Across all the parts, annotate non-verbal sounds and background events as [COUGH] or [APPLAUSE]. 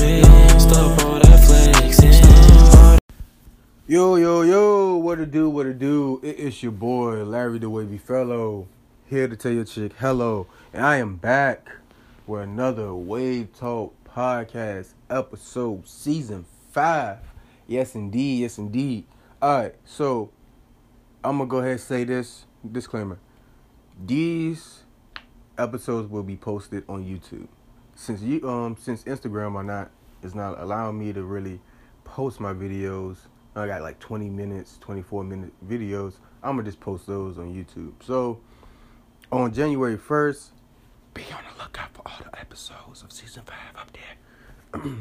me. Stop all that flexing. Yo, yo, yo, what to do, what to do? It is your boy, Larry the Wavey Fellow, here to tell your chick hello. And I am back with another Wave Talk podcast episode, season five. Yes, indeed, yes, indeed. All right, so I'm gonna go ahead and say this disclaimer. These episodes will be posted on YouTube. Since you um since Instagram are not is not allowing me to really post my videos. I got like 20 minutes, 24 minute videos. I'm gonna just post those on YouTube. So on January 1st, be on the lookout for all the episodes of season five up there. [CLEARS THROAT]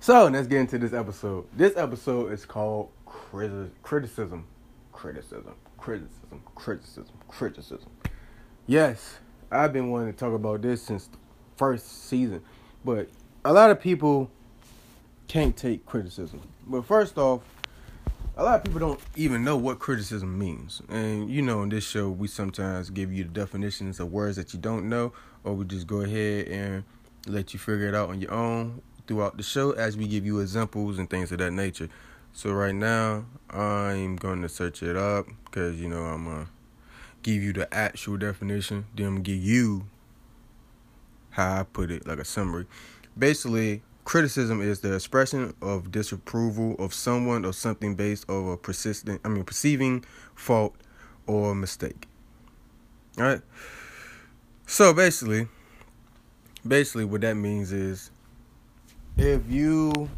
so let's get into this episode. This episode is called criti- criticism, criticism, criticism, criticism, criticism. Yes, I've been wanting to talk about this since the first season, but a lot of people can't take criticism. But first off, a lot of people don't even know what criticism means. And you know, in this show, we sometimes give you the definitions of words that you don't know, or we just go ahead and let you figure it out on your own throughout the show as we give you examples and things of that nature. So right now, I'm going to search it up because you know I'm gonna give you the actual definition. Then I'm gonna give you how I put it, like a summary. Basically, criticism is the expression of disapproval of someone or something based on a persistent, I mean, perceiving fault or mistake. All right. So basically, basically, what that means is, if you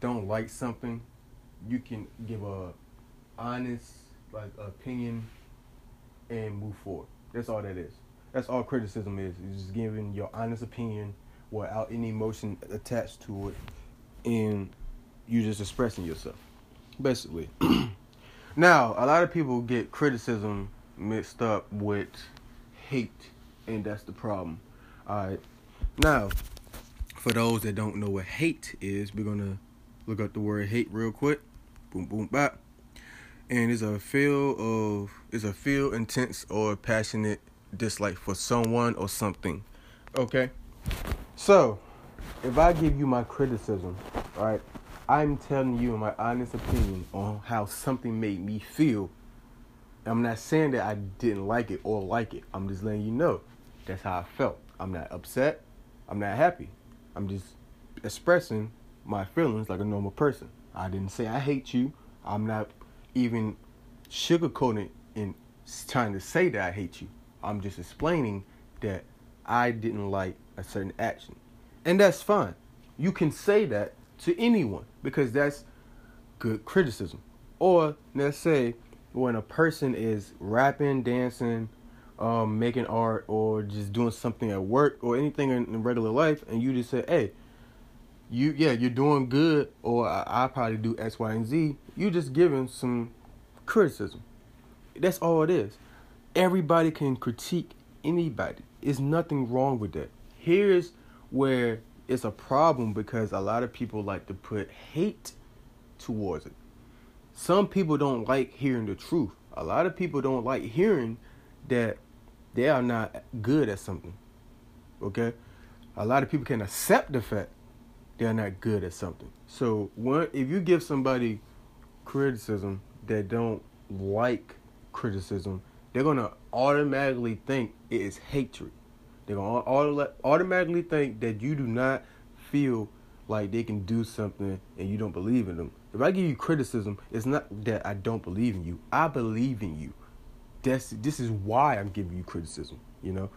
don't like something, you can give a honest like opinion and move forward. That's all that is. That's all criticism is. It's just giving your honest opinion without any emotion attached to it, and you just expressing yourself, basically. [CLEARS THROAT] now, a lot of people get criticism mixed up with hate, and that's the problem. All right. Now, for those that don't know what hate is, we're gonna look up the word hate real quick. Boom, boom, bop. And it's a feel of it's a feel intense or passionate dislike for someone or something. Okay. So, if I give you my criticism, right, I'm telling you my honest opinion on how something made me feel. I'm not saying that I didn't like it or like it. I'm just letting you know that's how I felt. I'm not upset. I'm not happy. I'm just expressing my feelings like a normal person. I didn't say I hate you. I'm not even sugarcoating and trying to say that I hate you. I'm just explaining that I didn't like a certain action. And that's fine. You can say that to anyone because that's good criticism. Or let's say when a person is rapping, dancing, um, making art, or just doing something at work or anything in, in regular life, and you just say, "Hey, you yeah, you're doing good," or I, I probably do X, Y, and Z. You just giving some criticism. That's all it is. Everybody can critique anybody. There's nothing wrong with that. Here's where it's a problem because a lot of people like to put hate towards it. Some people don't like hearing the truth. A lot of people don't like hearing that they are not good at something. Okay? A lot of people can accept the fact they're not good at something. So, if you give somebody criticism that don't like criticism, they're gonna automatically think it is hatred. They're gonna auto- automatically think that you do not feel like they can do something and you don't believe in them. If I give you criticism, it's not that I don't believe in you. I believe in you. That's this is why I'm giving you criticism. You know,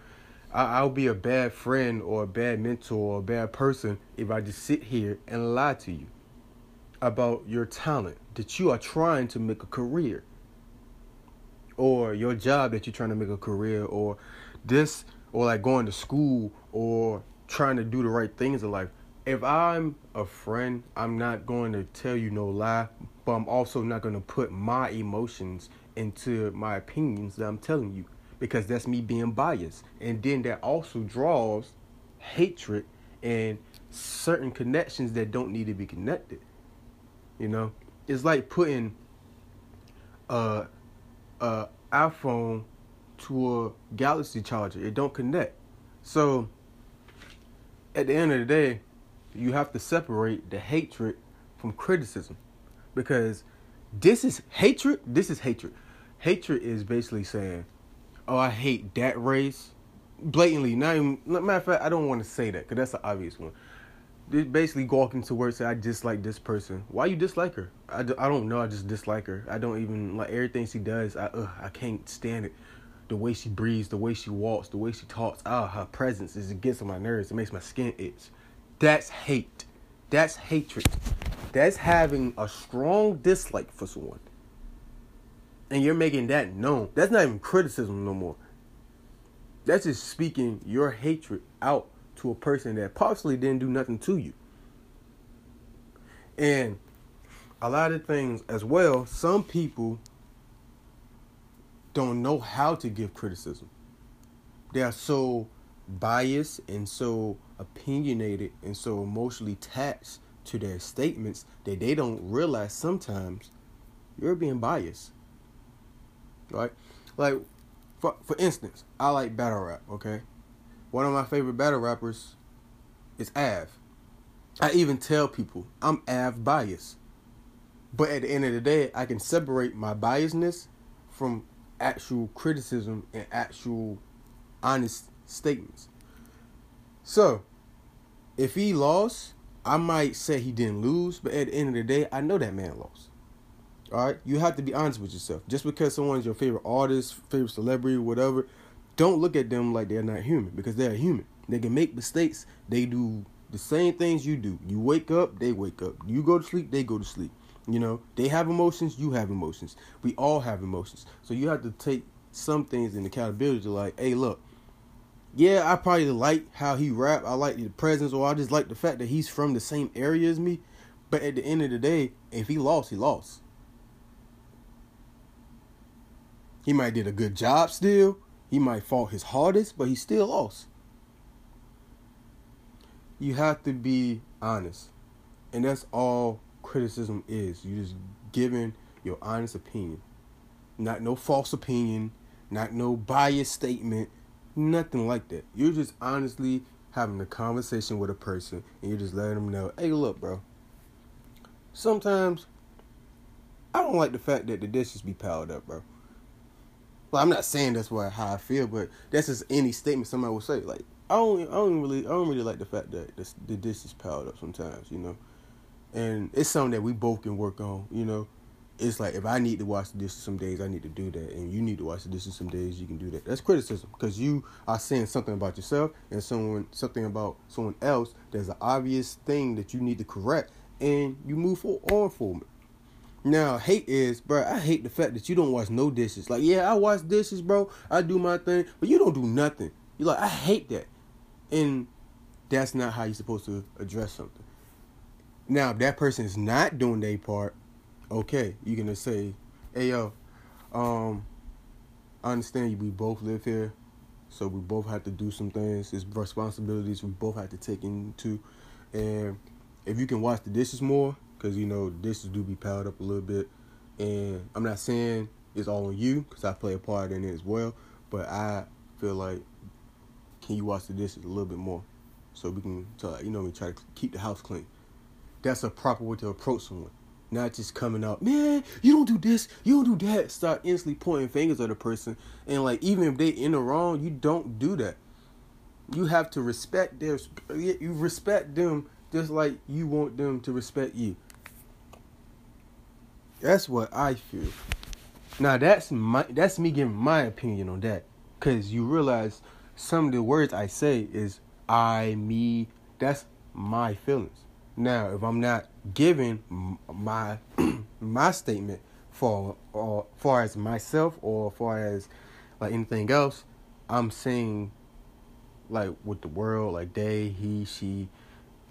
I, I'll be a bad friend or a bad mentor or a bad person if I just sit here and lie to you about your talent that you are trying to make a career or your job that you're trying to make a career or this or like going to school or trying to do the right things in life. If I'm a friend, I'm not going to tell you no lie, but I'm also not going to put my emotions into my opinions that I'm telling you because that's me being biased. And then that also draws hatred and certain connections that don't need to be connected. You know, it's like putting uh uh iPhone to a Galaxy charger. It don't connect. So at the end of the day, you have to separate the hatred from criticism because this is hatred. This is hatred. Hatred is basically saying, "Oh, I hate that race." Blatantly, not even. Matter of fact, I don't want to say that because that's the obvious one. Basically walking to work say, "I dislike this person." Why you dislike her? I, d- I don't know. I just dislike her. I don't even like everything she does. I ugh, I can't stand it. The way she breathes, the way she walks, the way she talks. Ah, her presence is it gets on my nerves. It makes my skin itch. That's hate. That's hatred. That's having a strong dislike for someone. And you're making that known. That's not even criticism no more. That's just speaking your hatred out to a person that possibly didn't do nothing to you. And a lot of things as well, some people don't know how to give criticism. They are so biased and so opinionated and so emotionally attached to their statements that they don't realize sometimes you're being biased. Right? Like for for instance, I like battle rap, okay? One of my favorite battle rappers is Av. I even tell people I'm Av biased. But at the end of the day, I can separate my biasness from actual criticism and actual honest statements. So, if he lost, I might say he didn't lose, but at the end of the day, I know that man lost. All right, you have to be honest with yourself. Just because someone's your favorite artist, favorite celebrity, whatever, don't look at them like they're not human because they're human. They can make mistakes. They do the same things you do. You wake up, they wake up. You go to sleep, they go to sleep. You know, they have emotions, you have emotions. We all have emotions. So you have to take some things in accountability like, hey, look, yeah, I probably like how he rap. I like the presence, or I just like the fact that he's from the same area as me. But at the end of the day, if he lost, he lost. He might did a good job still. He might fought his hardest, but he still lost. You have to be honest. And that's all criticism is. You just giving your honest opinion. Not no false opinion, not no biased statement, nothing like that. You're just honestly having a conversation with a person and you're just letting them know, hey, look, bro. Sometimes I don't like the fact that the dishes be piled up, bro. Well, I'm not saying that's what how I feel, but that's just any statement somebody would say. Like, I don't, I don't really, I don't really like the fact that the, the dishes piled up sometimes, you know. And it's something that we both can work on, you know. It's like if I need to wash the dishes some days, I need to do that, and you need to wash the dishes some days, you can do that. That's criticism because you are saying something about yourself and someone something about someone else. There's an obvious thing that you need to correct, and you move on for it. Now, hate is, bro. I hate the fact that you don't wash no dishes. Like, yeah, I wash dishes, bro. I do my thing, but you don't do nothing. You're like, I hate that, and that's not how you're supposed to address something. Now, if that person is not doing their part, okay, you're gonna say, "Hey, yo, um, I understand you. We both live here, so we both have to do some things. It's responsibilities we both have to take into, and if you can wash the dishes more, because you know dishes do be piled up a little bit, and I'm not saying it's all on you because I play a part in it as well, but I feel like can you wash the dishes a little bit more, so we can, you know, we try to keep the house clean. That's a proper way to approach someone. Not just coming out, man, you don't do this, you don't do that. Start instantly pointing fingers at a person. And like even if they in the wrong, you don't do that. You have to respect their you respect them just like you want them to respect you. That's what I feel. Now that's my that's me giving my opinion on that. Cause you realize some of the words I say is I, me, that's my feelings. Now, if I'm not giving my [CLEARS THROAT] my statement for or far as myself or far as like anything else, I'm saying like with the world, like they, he, she,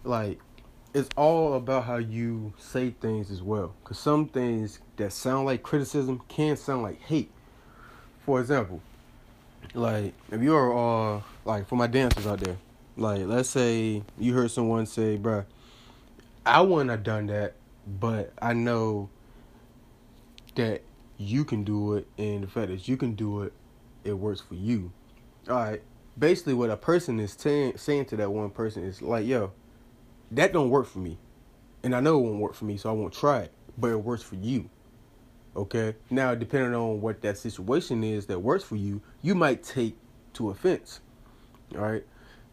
like it's all about how you say things as well. Cause some things that sound like criticism can sound like hate. For example, like if you're uh like for my dancers out there, like let's say you heard someone say, "Bruh." I wouldn't have done that, but I know that you can do it, and the fact that you can do it, it works for you. All right. Basically, what a person is saying saying to that one person is like, "Yo, that don't work for me, and I know it won't work for me, so I won't try it. But it works for you." Okay. Now, depending on what that situation is that works for you, you might take to offense. All right.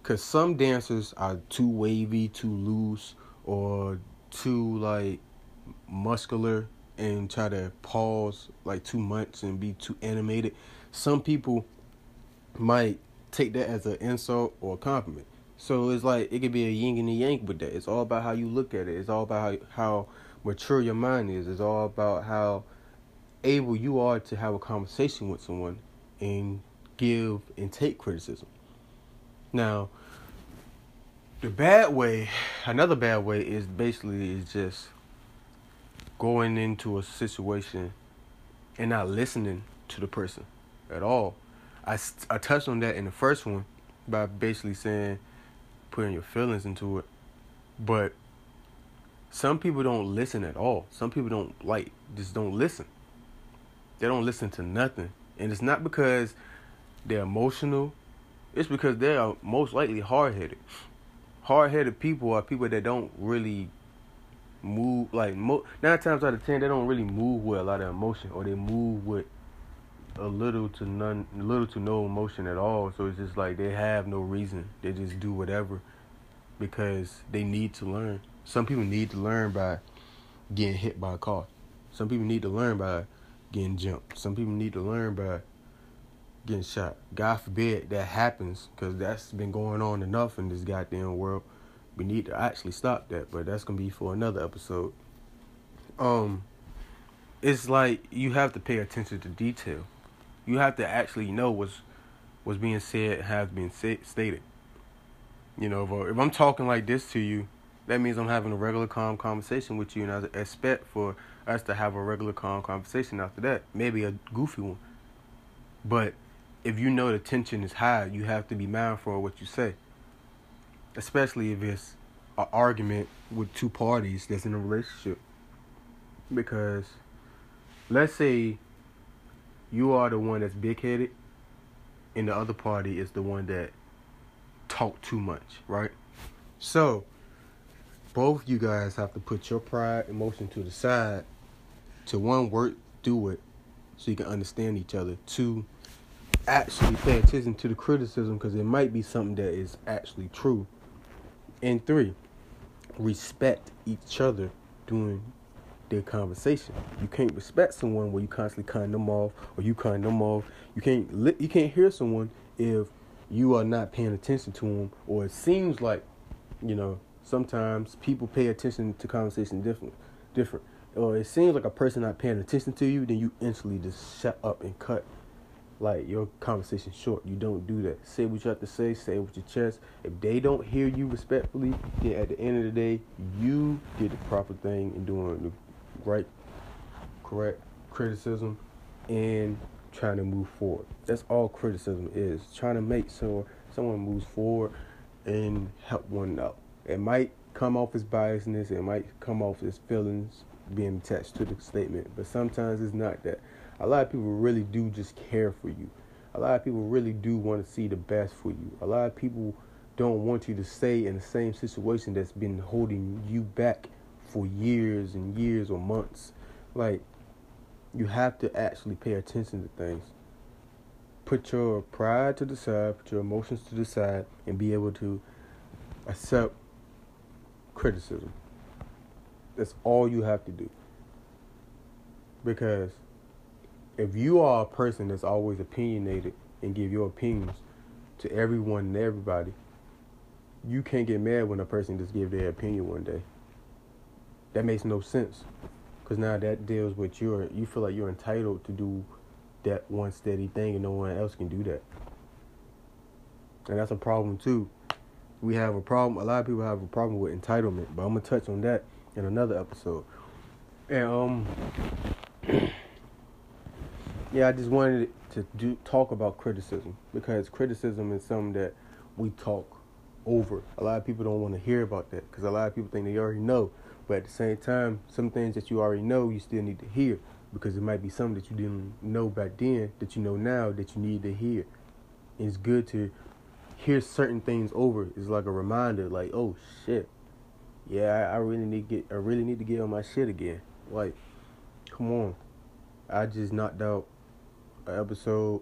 Because some dancers are too wavy, too loose, or too like muscular and try to pause like too much and be too animated. Some people might take that as an insult or a compliment. So it's like it could be a yin and a yang with that. It's all about how you look at it. It's all about how, how mature your mind is. It's all about how able you are to have a conversation with someone and give and take criticism. Now, the bad way, another bad way is basically is just going into a situation and not listening to the person at all. I, I touched on that in the first one by basically saying putting your feelings into it. But some people don't listen at all. Some people don't like just don't listen. They don't listen to nothing. And it's not because they're emotional. It's because they are most likely hard headed. Hard headed people are people that don't really move like mo- nine times out of ten they don't really move with a lot of emotion or they move with a little to none little to no emotion at all. So it's just like they have no reason. They just do whatever because they need to learn. Some people need to learn by getting hit by a car. Some people need to learn by getting jumped. Some people need to learn by getting shot. God forbid that happens because that's been going on enough in this goddamn world. We need to actually stop that, but that's gonna be for another episode. Um, it's like you have to pay attention to detail. You have to actually know what's what's being said has been say, stated. You know, if, if I'm talking like this to you, that means I'm having a regular calm conversation with you, and I expect for us to have a regular calm conversation after that, maybe a goofy one. But if you know the tension is high, you have to be mindful of what you say especially if it's an argument with two parties that's in a relationship. Because let's say you are the one that's big headed and the other party is the one that talk too much, right? So both you guys have to put your pride emotion to the side to one work through it so you can understand each other. Two actually pay attention to the criticism because it might be something that is actually true and three, respect each other during their conversation. You can't respect someone where you constantly cutting them off or you cutting them off. You can't li- you can't hear someone if you are not paying attention to them or it seems like, you know, sometimes people pay attention to conversation different different. Or it seems like a person not paying attention to you, then you instantly just shut up and cut like your conversation short. You don't do that. Say what you have to say. Say it with your chest. If they don't hear you respectfully, then at the end of the day, you did the proper thing in doing the right, correct criticism, and trying to move forward. That's all criticism is. Trying to make sure someone moves forward and help one out. It might come off as biasness. It might come off as feelings being attached to the statement, but sometimes it's not that a lot of people really do just care for you. A lot of people really do want to see the best for you. A lot of people don't want you to stay in the same situation that's been holding you back for years and years or months. Like, you have to actually pay attention to things. Put your pride to the side, put your emotions to the side, and be able to accept criticism. That's all you have to do. Because if you are a person that's always opinionated and give your opinions to everyone and everybody, you can't get mad when a person just give their opinion one day. That makes no sense. Cause now that deals with your you feel like you're entitled to do that one steady thing and no one else can do that. And that's a problem too. We have a problem a lot of people have a problem with entitlement, but I'm gonna touch on that in another episode. And um [CLEARS THROAT] yeah, I just wanted to do talk about criticism because criticism is something that we talk over. A lot of people don't want to hear about that because a lot of people think they already know. But at the same time, some things that you already know, you still need to hear because it might be something that you didn't know back then that you know now that you need to hear. It's good to hear certain things over. It's like a reminder, like, oh shit, yeah, I, I really need to get, I really need to get on my shit again. Like, come on, I just knocked out an episode.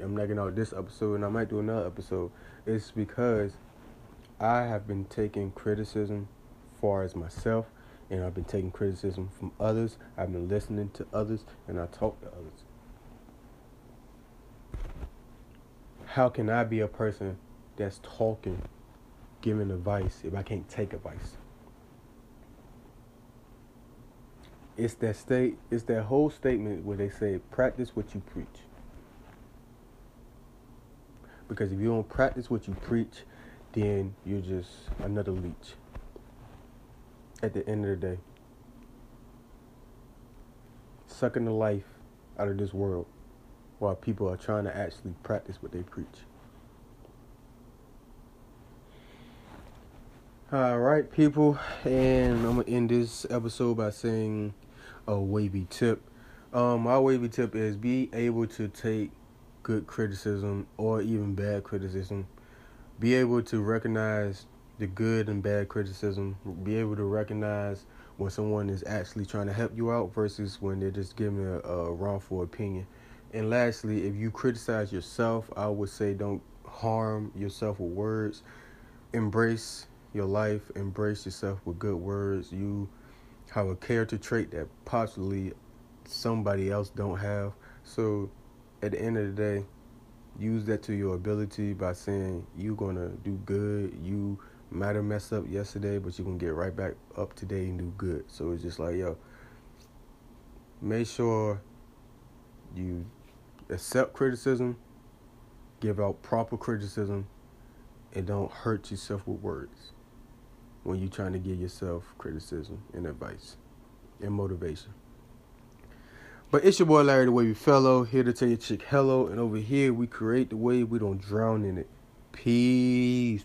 I'm knocking out this episode, and I might do another episode. It's because I have been taking criticism far as myself and I've been taking criticism from others. I've been listening to others, and I talk to others. How can I be a person that's talking, giving advice if I can't take advice? It's that state. It's that whole statement where they say, "Practice what you preach." Because if you don't practice what you preach, then you're just another leech at the end of the day. Sucking the life out of this world while people are trying to actually practice what they preach. All right, people, and I'm gonna end this episode by saying a wavy tip. Um, my wavy tip is be able to take good criticism or even bad criticism. Be able to recognize the good and bad criticism, be able to recognize when someone is actually trying to help you out versus when they're just giving a, a wrongful opinion. And lastly, if you criticize yourself, I would say don't harm yourself with words. Embrace your life, embrace yourself with good words. You have a character trait that possibly somebody else don't have. So at the end of the day, use that to your ability by saying you're gonna do good. You might have messed up yesterday, but you're gonna get right back up today and do good. So it's just like, yo, make sure you accept criticism, give out proper criticism, and don't hurt yourself with words when you're trying to give yourself criticism and advice and motivation. But it's your boy Larry the Wavey Fellow here to tell your chick hello, and over here we create the wave, we don't drown in it. Peace.